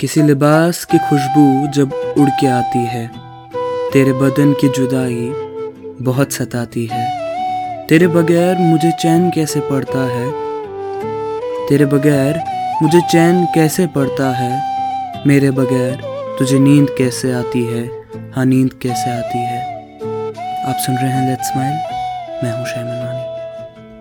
किसी लिबास की खुशबू जब उड़ के आती है, तेरे बदन की जुदाई बहुत सताती है। तेरे बगैर मुझे चैन कैसे पड़ता है? तेरे बगैर मुझे चैन कैसे पड़ता है? मेरे बगैर तुझे नींद कैसे आती है? हाँ नींद कैसे आती है? आप सुन रहे हैं लेट्स स्माइल मैं हूँ शैमन